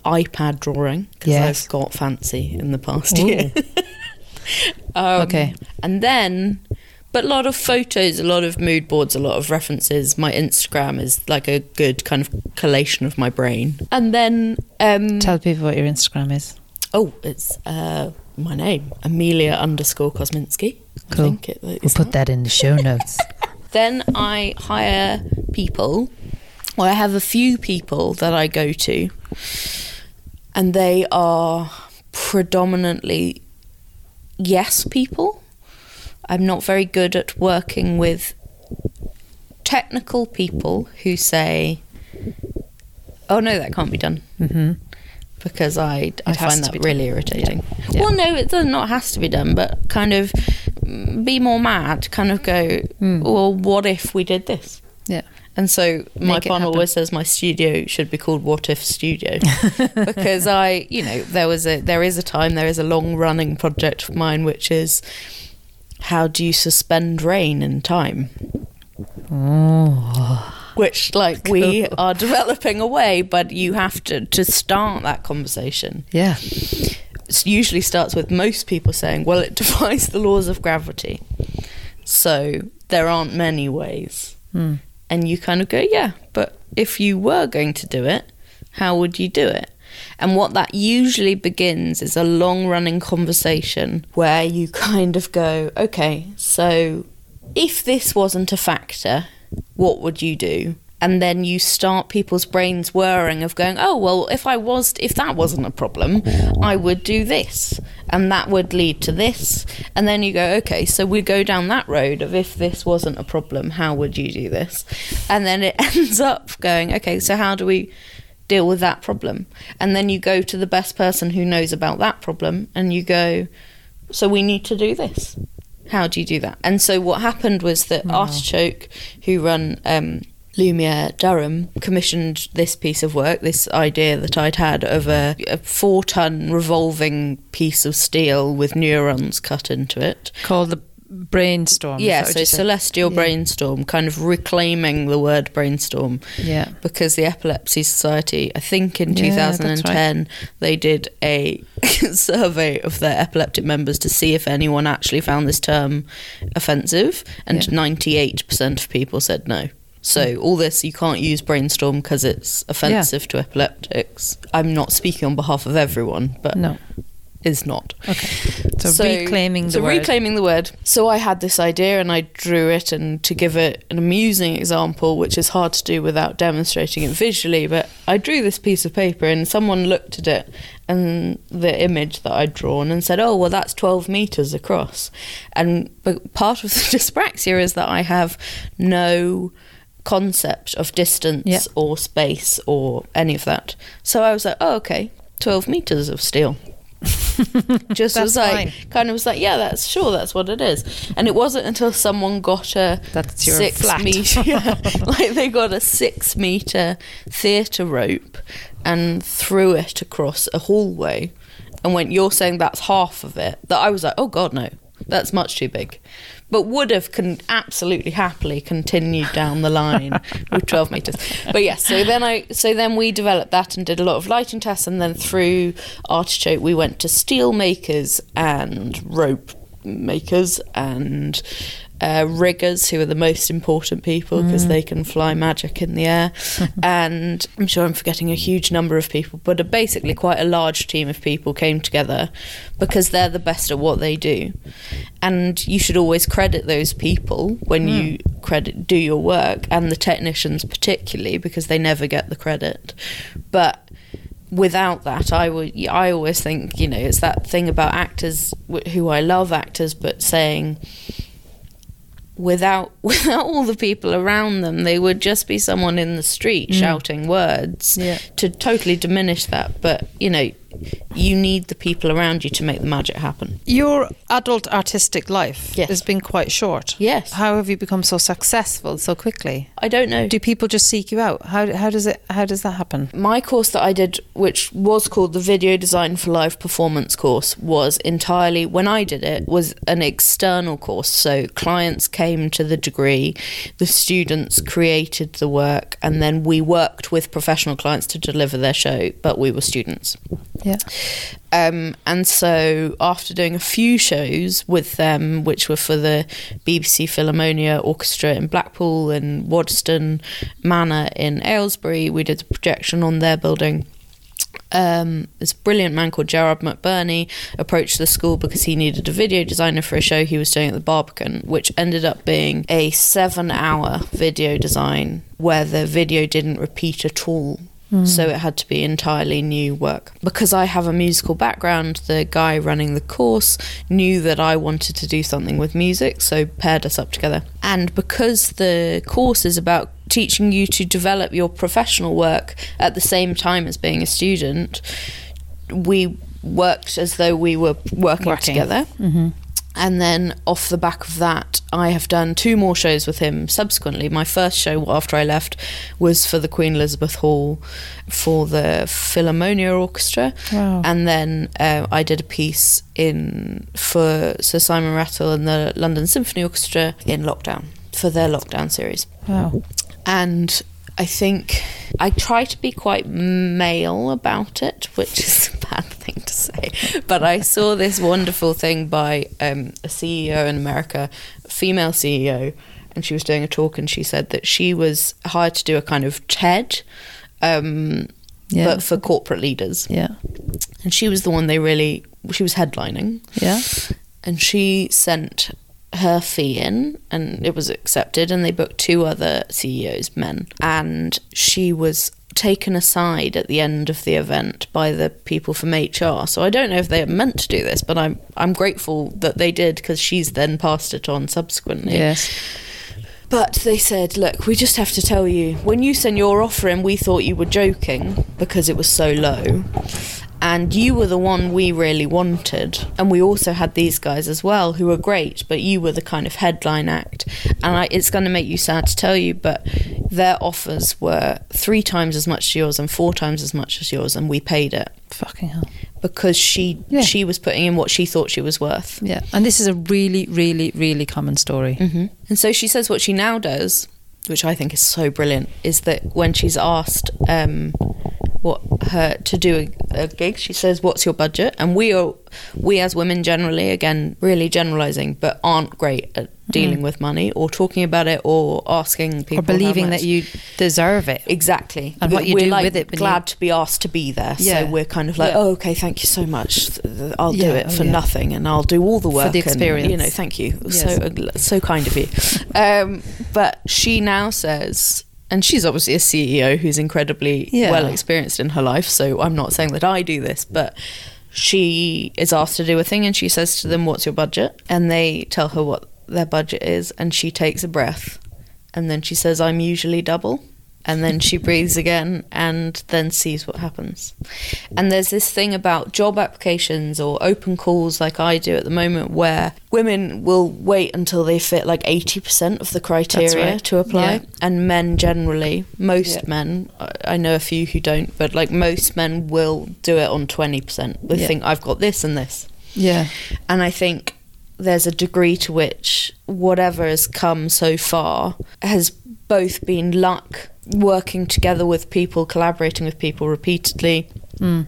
iPad drawing because Yes. I've got fancy in the past Ooh. year. (laughs) Um, Okay. And then, but a lot of photos, a lot of mood boards, a lot of references. My Instagram is like a good kind of collation of my brain. And then, um, tell people what your Instagram is? oh, it's uh, my name, Amelia underscore Kosminsky. I Cool. think it, We'll it's put that in the show notes. (laughs) Then I hire people, or I have a few people that I go to, and they are predominantly yes people. I'm not very good at working with technical people who say, "Oh no, that can't be done," hmm because I, I find that really irritating. Yeah. Well, no, it does not has to be done, but kind of be more mad. Kind of go, Mm. well, what if we did this? Yeah. And so my Make it partner always says my studio should be called What If Studio (laughs) because I, you know, there was a there is a time there is a long running project of mine which is how do you suspend rain in time? Oh. which like (laughs) we are developing away, but you have to to start that conversation. Yeah. Usually starts with most people saying, "Well, it (laughs) defies the laws of gravity." So there aren't many ways. Hmm. And you kind of go, "Yeah, but if you were going to do it, how would you do it?" And what that usually begins is a long running conversation where you kind of go, okay, so if this wasn't a factor, what would you do? And then you start people's brains whirring of going, oh, well, if I was, if that wasn't a problem, I would do this. And that would lead to this. And then you go, okay, so we go down that road of if this wasn't a problem, how would you do this? And then it (laughs) ends up going, okay, so how do we deal with that problem. And then you go to the best person who knows about that problem and you go, so we need to do this. How do you do that? And so what happened was that Artichoke, who run um, Lumiere Durham, commissioned this piece of work, this idea that I'd had of a, a four ton revolving piece of steel with neurons cut into it. Called the brainstorm. Yeah, so celestial Yeah. brainstorm, kind of reclaiming the word brainstorm Yeah. because the Epilepsy Society, I think in Yeah, that's 2010, they did a (laughs) survey of their epileptic members to see if anyone actually found this term offensive, and Yeah. 98% of people said no. So all this you can't use brainstorm because it's offensive to epileptics. I'm not speaking on behalf of everyone, but No. is not. Okay. So, reclaiming the word. so word. reclaiming the word. So I had this idea and I drew it, and to give it an amusing example, which is hard to do without demonstrating it visually, but I drew this piece of paper and someone looked at it and the image that I'd drawn and said, "Oh, well, that's twelve meters across." And but part of (laughs) the dyspraxia is that I have no concept of distance Yeah. or space or any of that. So I was like, "Oh, okay, twelve meters of steel." (laughs) just That's was like fine. kind of was like yeah that's sure that's what it is and it wasn't until someone got a That's your six flat. meter yeah, (laughs) (laughs) like they got a six meter theatre rope and threw it across a hallway and went you're saying that's half of it that I was like oh god no that's much too big but would have con- absolutely happily continued down the line (laughs) with 12 meters. But yes so then i so then we developed that and did a lot of lighting tests and then through artichoke we went to steel makers and rope makers and uh, riggers who are the most important people because they can fly magic in the air. (laughs) And i'm sure i'm forgetting a huge number of people but a, basically quite a large team of people came together because they're the best at what they do. And you should always credit those people when you credit do your work and the technicians particularly because they never get the credit. But without that i would i always think you know it's that thing about actors who i love actors but saying without (laughs) without all the people around them they would just be someone in the street mm. shouting words Yeah. to totally diminish that but you know you need the people around you to make the magic happen Your adult artistic life Yes. has been quite short. Yes. How have you become so successful so quickly? i don't know Do people just seek you out? How, how does it how does that happen? my course that I did, which was called the Video Design for Live Performance course, was entirely, when I did it, was an external course. So clients came to the degree, the students created the work, and then we worked with professional clients to deliver their show, but we were students. Yeah. Um, and so after doing a few shows with them, which were for the BBC Philharmonia Orchestra in Blackpool and Waddesdon Manor in Aylesbury, we did a projection on their building. Um, this brilliant man called Gerard McBurney approached the school because he needed a video designer for a show he was doing at the Barbican, which ended up being a seven hour video design where the video didn't repeat at all. Mm. So it had to be entirely new work. Because I have a musical background, the guy running the course knew that I wanted to do something with music, so paired us up together. And because the course is about teaching you to develop your professional work at the same time as being a student, we worked as though we were working, Working. together. Mm-hmm. And then off the back of that, I have done two more shows with him subsequently. My first show after I left was for the Queen Elizabeth Hall for the Philharmonia Orchestra. Wow. And then uh, I did a piece in for Sir Simon Rattle and the London Symphony Orchestra in lockdown for their lockdown series. Wow. And I think I try to be quite male about it, which is a bad thing to say. But I saw this wonderful thing by um, a CEO in America, a female CEO, and she was doing a talk and she said that she was hired to do a kind of TED, um, Yeah. but for corporate leaders. Yeah. And she was the one they really, she was headlining Yeah. and she sent her fee in and it was accepted and they booked two other CEOs men and she was taken aside at the end of the event by the people from HR so I don't know if they meant to do this but I'm I'm grateful that they did because she's then passed it on subsequently Yes. but they said, look, we just have to tell you, when you sent your offer in, we thought you were joking because it was so low. And you were the one we really wanted. And we also had these guys as well who were great, but you were the kind of headline act. And I, it's going to make you sad to tell you, but their offers were three times as much as yours and four times as much as yours, and we paid it Fucking hell. because she Yeah. she was putting in what she thought she was worth. Yeah. And this is a really, really, really common story. hmm And so she says what she now does, which I think is so brilliant, is that when she's asked um, what her to do a, a gig, she says, "What's your budget?" And we are we as women generally, again, really generalizing, but aren't great at dealing with money or talking about it or asking people Or believing that you deserve it. Exactly. And what you we're do like with it when you- glad to be asked to be there. Yeah. So we're kind of like, Yeah. oh, okay, thank you so much. I'll do it oh, for yeah. nothing, and I'll do all the work. for the and, experience. you know, thank you. Yes. So so kind of you. Um, but she now says. And she's obviously a CEO who's incredibly Yeah. well experienced in her life. So I'm not saying that I do this, but she is asked to do a thing and she says to them, What's your budget? And they tell her what their budget is. And she takes a breath and then she says, I'm usually double. And then she breathes again and then sees what happens. And there's this thing about job applications or open calls, like I do at the moment, where women will wait until they fit like 80% of the criteria right. to apply. Yeah. And men generally, most Yeah. men, I- know a few who don't, but like most men will do it on 20%. They Yeah. think, I've got this and this. Yeah. And I think there's a degree to which whatever has come so far has both been luck, working together with people, collaborating with people repeatedly. Mm.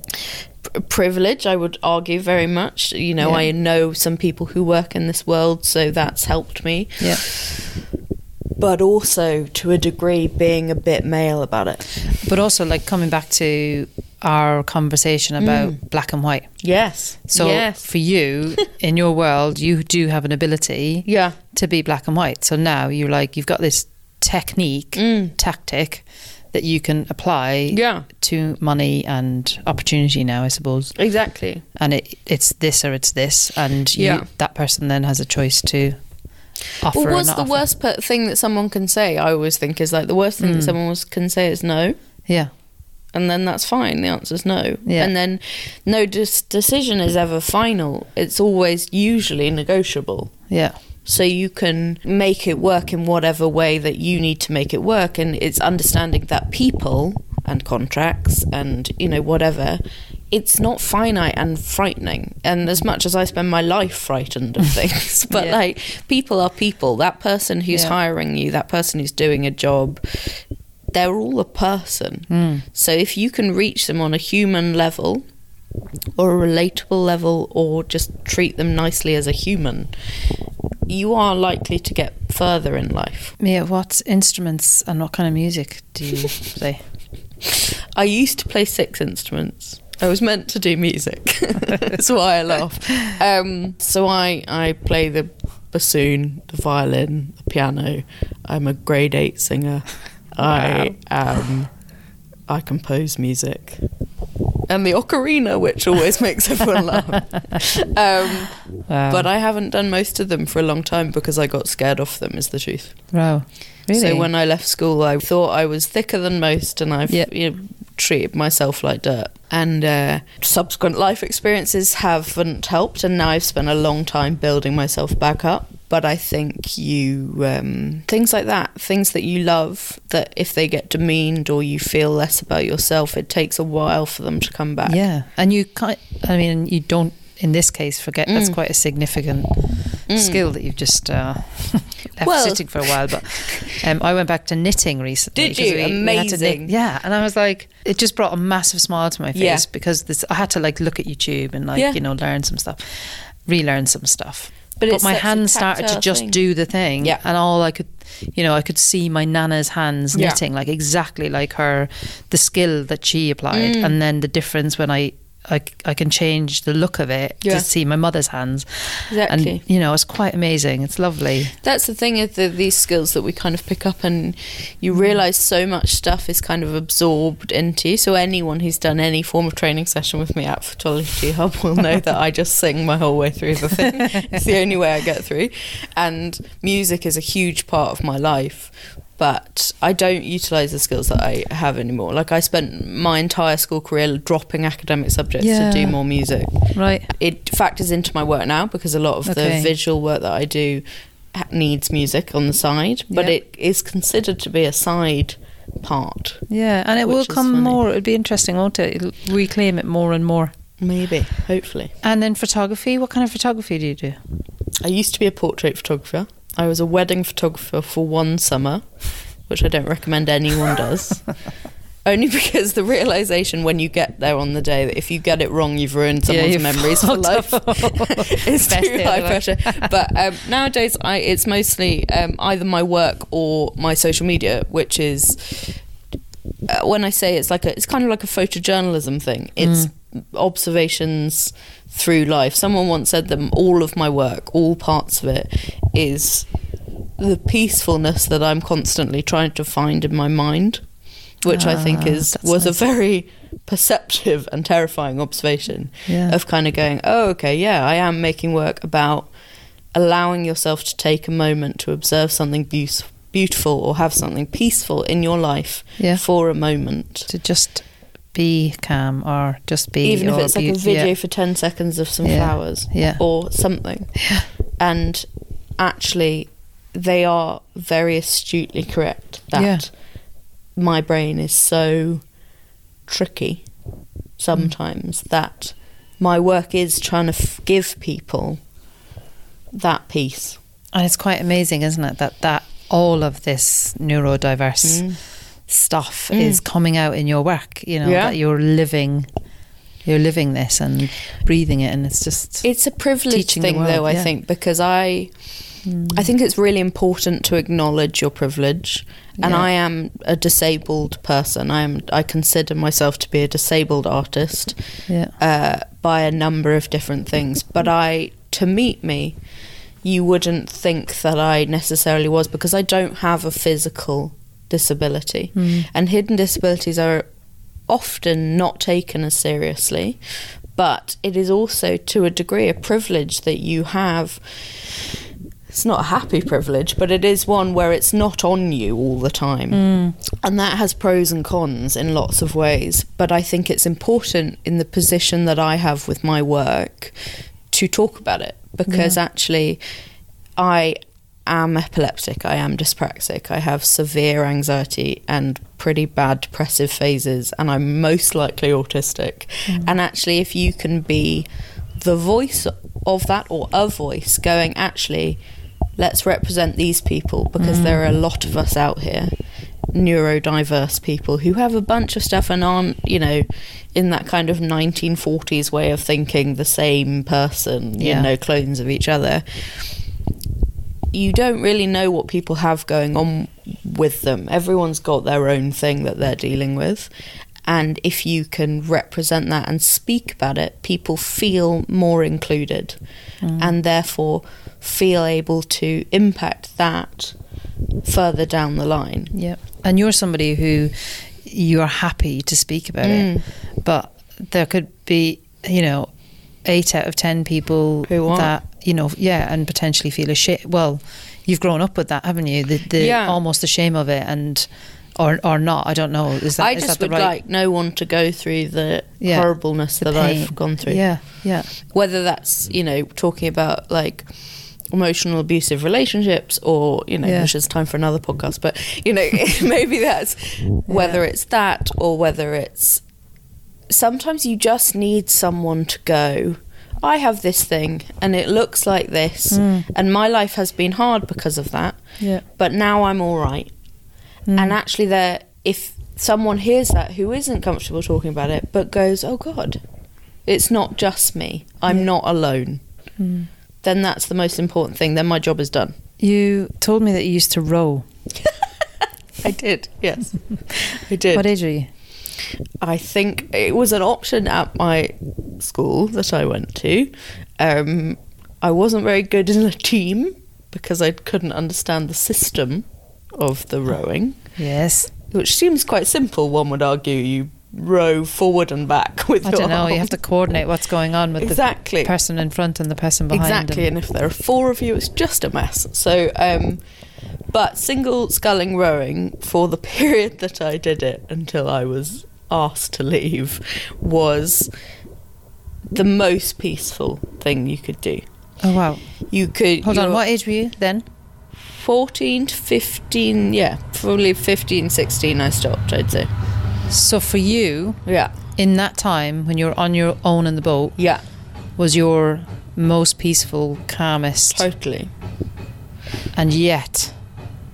P- privilege, I would argue very much. You know, Yeah. I know some people who work in this world, so that's helped me. Yeah. But also, to a degree, being a bit male about it. But also, like coming back to our conversation about Mm. black and white. Yes. So yes. for you, in your world, you do have an ability Yeah. to be black and white. So now you're like, you've got this technique, Mm. tactic that you can apply Yeah. to money and opportunity now, I suppose. Exactly. And it, it's this or it's this. And you, Yeah. that person then has a choice to offer Well, what's the offer. worst per- thing that someone can say? I always think is like the worst thing that Mm. someone can say is no, Yeah. and then that's fine. The answer is no, Yeah. and then no dis- decision is ever final. It's always usually negotiable. Yeah. So you can make it work in whatever way that you need to make it work, and it's understanding that people and contracts and you know whatever. It's not finite and frightening. And as much as I spend my life frightened of (laughs) things, (laughs) but Yeah. like people are people. That person who's Yeah. hiring you, that person who's doing a job, they're all a person. Mm. So if you can reach them on a human level or a relatable level or just treat them nicely as a human, you are likely to get further in life. Mia, What instruments and what kind of music do you (laughs) play? I used to play six instruments. I was meant to do music. (laughs) That's why I laugh. Um, so I, I play the bassoon, the violin, the piano. I'm a grade eight singer. I um, I compose music. And the ocarina, which always makes everyone laugh. (laughs) Um, Wow. but I haven't done most of them for a long time because I got scared off them, is the truth. wow. Really? So when I left school, I thought I was thicker than most, and I've Yeah. you know, treated myself like dirt. And uh, subsequent life experiences haven't helped, and now I've spent a long time building myself back up. But I think you um, things like that, things that you love, that if they get demeaned or you feel less about yourself, it takes a while for them to come back. Yeah, and you can't. I mean, you don't. In this case, forget that's Mm. quite a significant Mm. skill that you've just. Uh, (laughs) left Well- sitting for a while, but (laughs) um, I went back to knitting recently. Did you? we- we Amazing. yeah, and I was like, it just brought a massive smile to my face Yeah. because this I had to like look at YouTube and like Yeah. you know learn some stuff, relearn some stuff. But But, my hands started to just thing. do the thing, Yeah. and all I could, you know, I could see my nana's hands Yeah. knitting like exactly like her, the skill that she applied, Mm. and then the difference when I. I, I can change the look of it Yeah. to see my mother's hands, Exactly. and you know it's quite amazing. It's lovely. That's the thing of the, these skills that we kind of pick up, and you Mm. realise so much stuff is kind of absorbed into. you. So anyone who's done any form of training session with me at Fitology Hub will know that I just sing my whole way through the thing. (laughs) it's the only way I get through, and music is a huge part of my life. But I don't utilise the skills that I have anymore. Like I spent my entire school career dropping academic subjects Yeah. to do more music Right. it factors into my work now because a lot of Okay. the visual work that I do needs music on the side, but Yeah. it is considered to be a side part. Yeah, and it will come funny. more. It'll be interesting, won't it? It'll reclaim it more and more. Maybe, hopefully. And then photography. What kind of photography do you do? I used to be a portrait photographer. I was a wedding photographer for one summer, which I don't recommend anyone does. (laughs) Only because the realization when you get there on the day that if you get it wrong, you've ruined someone's you've memories (laughs) for life. (laughs) it's Best too high pressure. But um, nowadays, I it's mostly um, either my work or my social media, which is uh, when I say it's like a, it's kind of like a photojournalism thing. It's observations through life. Someone once said that all of my work, all parts of it, is the peacefulness that I'm constantly trying to find in my mind, which I think Ah, is was nice. a very perceptive and terrifying observation Yeah. of kind of going, oh, okay, yeah, I am making work about allowing yourself to take a moment to observe something beau- beautiful or have something peaceful in your life Yeah. for a moment. to just be calm or just be. Even if it's like a video Yeah. for 10 seconds of some Yeah. flowers Yeah. or something. yeah. And actually, they are very astutely correct that my brain is so tricky sometimes that my work is trying to f- give people that piece And it's quite amazing, isn't it, that that all of this neurodiverse Mm. Stuff Mm. is coming out in your work. You know Yeah. that you're living, you're living this and breathing it, and it's just It's a privilege thing, world, though. I yeah. think because I, I think it's really important to acknowledge your privilege. And Yeah. I am a disabled person. I am. I consider myself to be a disabled artist yeah, uh, by a number of different things. But I, to meet me, you wouldn't think that I necessarily was because I don't have a physical disability, Mm. and hidden disabilities are often not taken as seriously. But it is also, to a degree, a privilege that you have. It's not a happy privilege, but it is one where it's not on you all the time. And that has pros and cons in lots of ways. But I think it's important in the position that I have with my work to talk about it because actually I am epileptic, I am dyspraxic, I have severe anxiety and pretty bad depressive phases, and I'm most likely autistic. Mm. And actually, if you can be the voice of that or a voice going, actually, let's represent these people because there are a mm. lot of us out here neurodiverse people who have a bunch of stuff and aren't you know in that kind of 1940s way of thinking the same person you know clones of each other you don't really know what people have going on with them everyone's got their own thing that they're dealing with and if you can represent that and speak about it people feel more included and therefore feel able to impact that further down the line yeah. And you're somebody who you're happy to speak about it, Mm. but there could be, you know, eight out of ten people Who aren't. that you know, yeah, and potentially feel ashamed. Well, you've grown up with that, haven't you? The, the Yeah. almost the shame of it, and or or not. I don't know. Is that I is just that the would right? like no one to go through the Yeah. horribleness the that pain. I've gone through. Yeah, yeah, Whether that's, you know, talking about like emotional abusive relationships or, you know, Yeah. which is time for another podcast, but, you know, (laughs) maybe that's whether it's that or whether it's sometimes you just need someone to go, I have this thing and it looks like this, hmm. and my life has been hard because of that, Yeah. but now I'm all right. Hmm. And actually, there, if someone hears that who isn't comfortable talking about it, but goes, "Oh God, it's not just me. I'm not alone," hmm. then that's the most important thing. Then my job is done. You told me that you used to row. (laughs) I did. Yes, (laughs) I did. What age are you? I think it was an option at my school that I went to. Um, I wasn't very good in a team because I couldn't understand the system of the rowing, Yes. which seems quite simple. One would argue you row forward and back (laughs) with I don't know. You have to coordinate what's going on with Exactly. the person in front and the person behind. Exactly, and- and if there are four of you, it's just a mess. So, um, but single sculling rowing for the (laughs) period that I did it until I was asked to leave was the most peaceful thing you could do. oh wow. You could Hold on. What age were you then? 14 to 15, yeah, probably 15, 16 I stopped, I'd say. So for you, Yeah, in that time when you're on your own in the boat, yeah, was your most peaceful, calmest, totally. and yet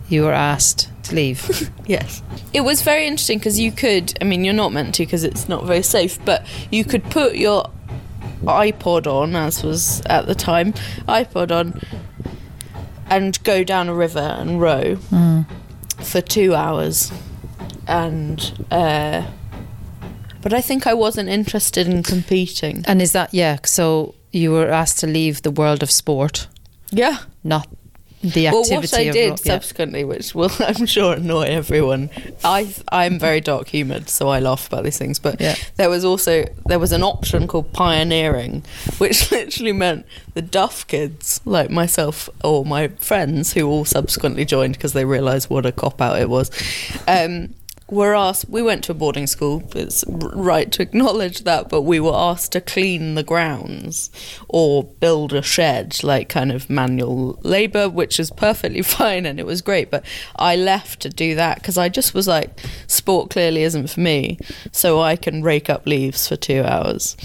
you were asked to leave. (laughs) Yes. It was very interesting because you could, I mean, you're not meant to because it's not very safe, but you could put your iPod on, as was at the time, iPod on, and go down a river and row mm. for two hours. And, uh, but I think I wasn't interested in competing. and is that yeah? So you were asked to leave the world of sport, Yeah. not the activity. Well, what I did yeah. subsequently, which will (laughs) I'm sure annoy everyone, I I'm very dark humoured, so I laugh about these things. But Yeah. there was also there was an option called pioneering, which (laughs) literally meant the Duff kids, like myself or my friends, who all subsequently joined because they realised what a cop out it was. Um, were asked. We went to a boarding school. It's right to acknowledge that, but we were asked to clean the grounds or build a shed, like kind of manual labour, which is perfectly (laughs) fine and it was great. But I left to do that because I just was like, sport clearly isn't for me, so I can rake up leaves for two hours,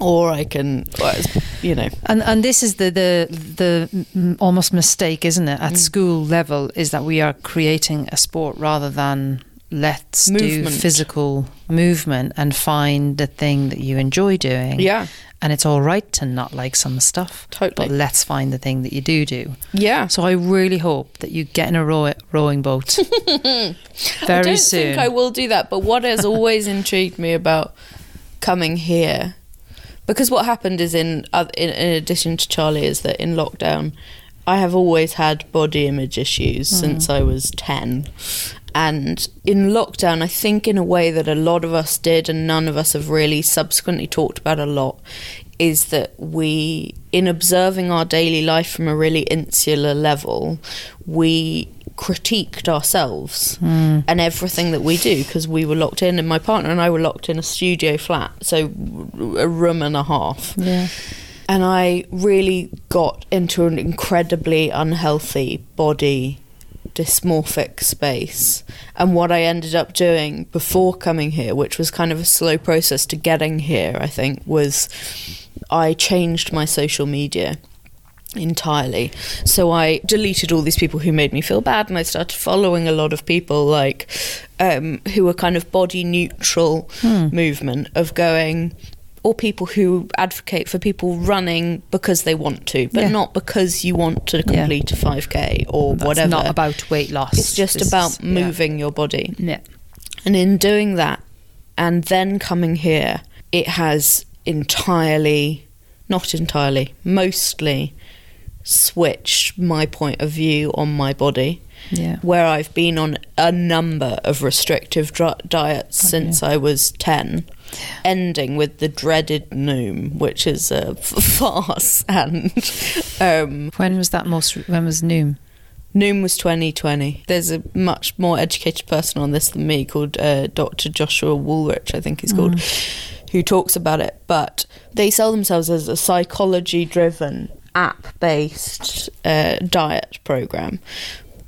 or I can, well, you know, And and this is the the the mm, almost mistake, isn't it? At Mm. school level, is that we are creating a sport rather than let's do physical movement and find the thing that you enjoy doing. yeah, And it's all right to not like some stuff. Totally. But let's find the thing that you do do. yeah. So I really hope that you get in a row- rowing boat (laughs) very I don't soon. think I will do that. But what has always (laughs) intrigued me about coming here, because what happened is in, in in addition to Charlie, is that in lockdown, I have always had body image issues mm. since I was ten, and in lockdown, I think in a way that a lot of us did, and none of us have really subsequently talked about a lot. Is that we, in observing our daily life from a really insular level, we critiqued ourselves hmm. and everything that we do because we were locked in, and my partner and I were locked in a studio flat, so a room and a half. yeah. And I really got into an incredibly unhealthy body dysmorphic space. And what I ended up doing before coming here, which was kind of a slow process to getting here, I think, was I changed my social media entirely. So I deleted all these people who made me feel bad, and I started following a lot of people like um, who were kind of body neutral movement of going. Or people who advocate for people running because they want to, but Yeah. not because you want to Yeah. complete a 5k or That's whatever. not about weight loss. it's just This about is- yeah. moving your body. Yeah. And in doing that, and then coming here, it has entirely, not entirely, mostly switched my point of view on my body. Yeah. Where I've been on a number of restrictive dri- diets oh, since I was 10, ending with the dreaded Noom, which is a f- (laughs) farce. And um, When was that most? When was Noom? Noom was 2020. There's a much more educated person on this than me called uh, Dr. Joshua Wolrich, I think he's called, who talks about it. But they sell themselves as a psychology driven, app based uh, diet program.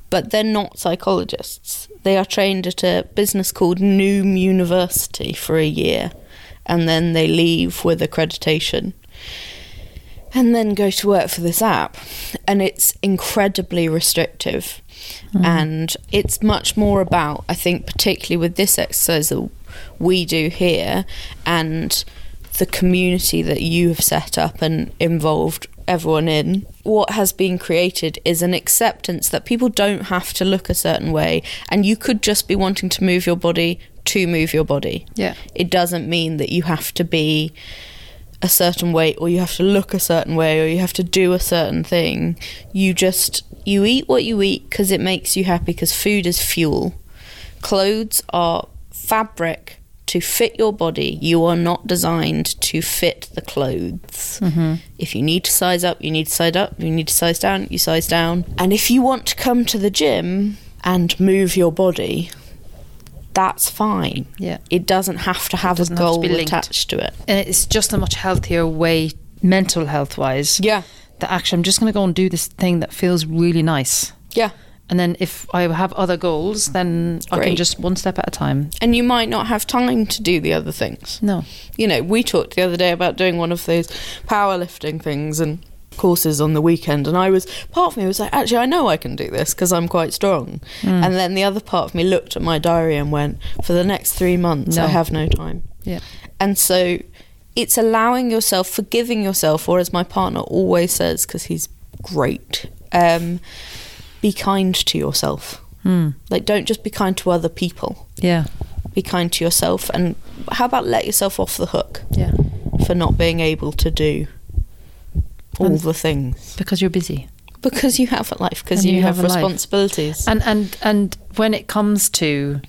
But they're not psychologists. They are trained at a business called Noom University for a year and then they leave with accreditation. and then go to work for this app. And it's incredibly restrictive. Mm. And it's much more about, I think, particularly with this exercise that we do here and the community that you have set up and involved everyone in. What has been created is an acceptance that people don't have to look a certain way, and you could just be wanting to move your body to move your body. Yeah. It doesn't mean that you have to be a certain way or you have to look a certain way or you have to do a certain thing. You just you eat what you eat because it makes you happy because food is fuel. Clothes are fabric to fit your body. You are not designed to fit the clothes. Mm-hmm. If you need to size up, you need to size up. You need to size down, you size down. And if you want to come to the gym and move your body, that's fine. Yeah. It doesn't have to have a doesn't have to goal attached to it. And it's just a much healthier way, mental health wise. Yeah. That actually, I'm just going to go and do this thing that feels really nice. Yeah. And then if I have other goals, then I can just one step at a time. And you might not have time to do the other things. No. You know, we talked the other day about doing one of those powerlifting things and courses on the weekend and I was part of me was like actually I know I can do this because I'm quite strong and then the other part of me looked at my diary and went for the next 3 months No. I have no time Yeah. and so it's allowing yourself, forgiving yourself, or as my partner always says, because he's great, um, be kind to yourself. Hmm. Like, don't just be kind to other people. Yeah. Be kind to yourself. And how about let yourself off the hook Yeah. for not being able to do all And- the things? Because you're busy. Because you have a life, because you, you have, have life. responsibilities. And and and when it comes to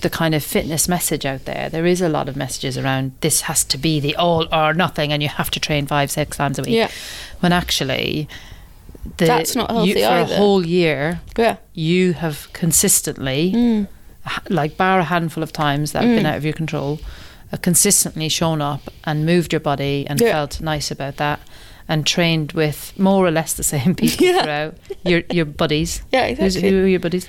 the kind of fitness message out there, there is a lot of messages around this has to be the all or nothing, and you have to train five six times a week. Yeah. When actually, the, That's not healthy you, for either. a whole year. yeah. You have consistently, Mm. like bar a handful of times that have been Mm. out of your control, uh, consistently shown up and moved your body and Yeah. felt nice about that. And trained with more or less the same (laughs) people Yeah. throughout your your buddies. (laughs) Yeah, Who's, exactly. who are your buddies?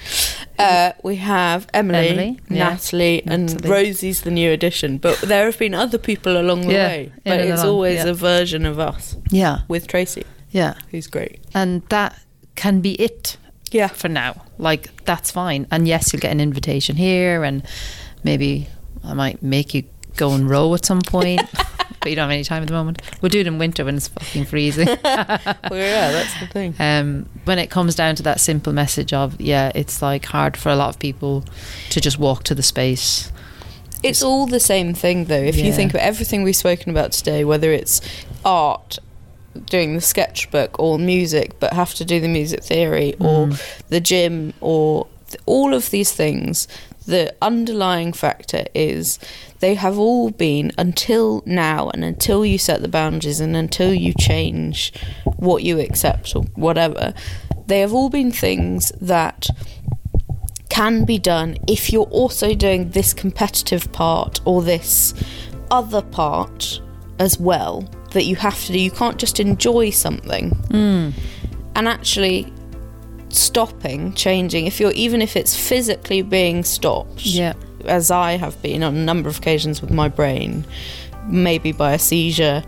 Uh, we have Emily, Emily, yeah. Natalie, and Natalie. Rosie's the new addition. But there have been other people along the Yeah, way. But it's always yeah. a version of us Yeah, with Tracy, yeah, He's great. and that can be it Yeah. for now. Like that's fine. And yes, you'll get an invitation here, and maybe I might make you go and row at some point. (laughs) but you don't have any time at the moment. We'll do it in winter when it's fucking freezing. (laughs) Well, yeah, that's the thing. um, when it comes down to that simple message of yeah, it's like hard for a lot of people to just walk to the space. It's all the same thing, though. If you think of everything we've spoken about today, whether it's art, doing the sketchbook, or music, but have to do the music theory, or mm. the gym, or th- all of these things, the underlying factor is they have all been until now and until you set the boundaries and until you change what you accept or whatever, they have all been things that can be done if you're also doing this competitive part or this other part as well that you have to do. You can't just enjoy something. Mm. And actually stopping, changing, if you're even if it's physically being stopped, Yeah. as I have been on a number of occasions with my brain, maybe by a seizure,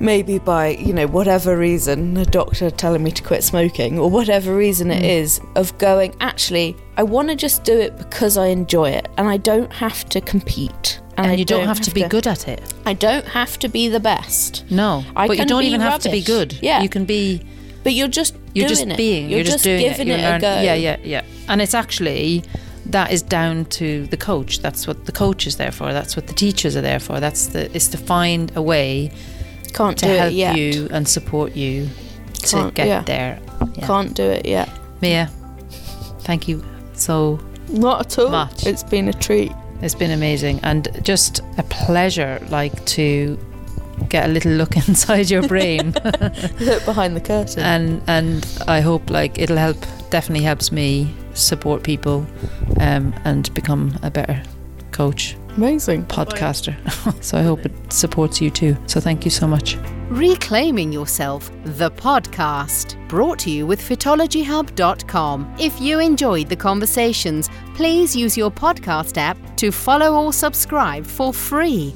maybe by, you know, whatever reason, a doctor telling me to quit smoking, or whatever reason it mm. is, of going, actually, I want to just do it because I enjoy it, and I don't have to compete. And, I you don't, have, to be good at it. I don't have to be the best. No, I but you don't even have to be good. Yeah. you can be. But you're just You're doing just it. being. You're, just, doing giving it. it, You're learn- go. Yeah, yeah, yeah. And it's actually that is down to the coach. That's what the coach is there for. That's what the teachers are there for. That's the is to find a way Can't to help you and support you to Can't- get yeah. there. Yeah. Can't do it yet. Mia, thank you so Not at all. Much. It's been a treat. It's been amazing and just a pleasure, like to get a little look (laughs) inside your brain, (laughs) Look behind the curtain. and and I hope like it'll help. Definitely helps me support people, um, and become a better coach, Amazing. podcaster. (laughs) so I hope it supports you too. So thank you so much. Reclaiming Yourself, the podcast, brought to you with fitologyhub.com. If you enjoyed the conversations, please use your podcast app to follow or subscribe for free.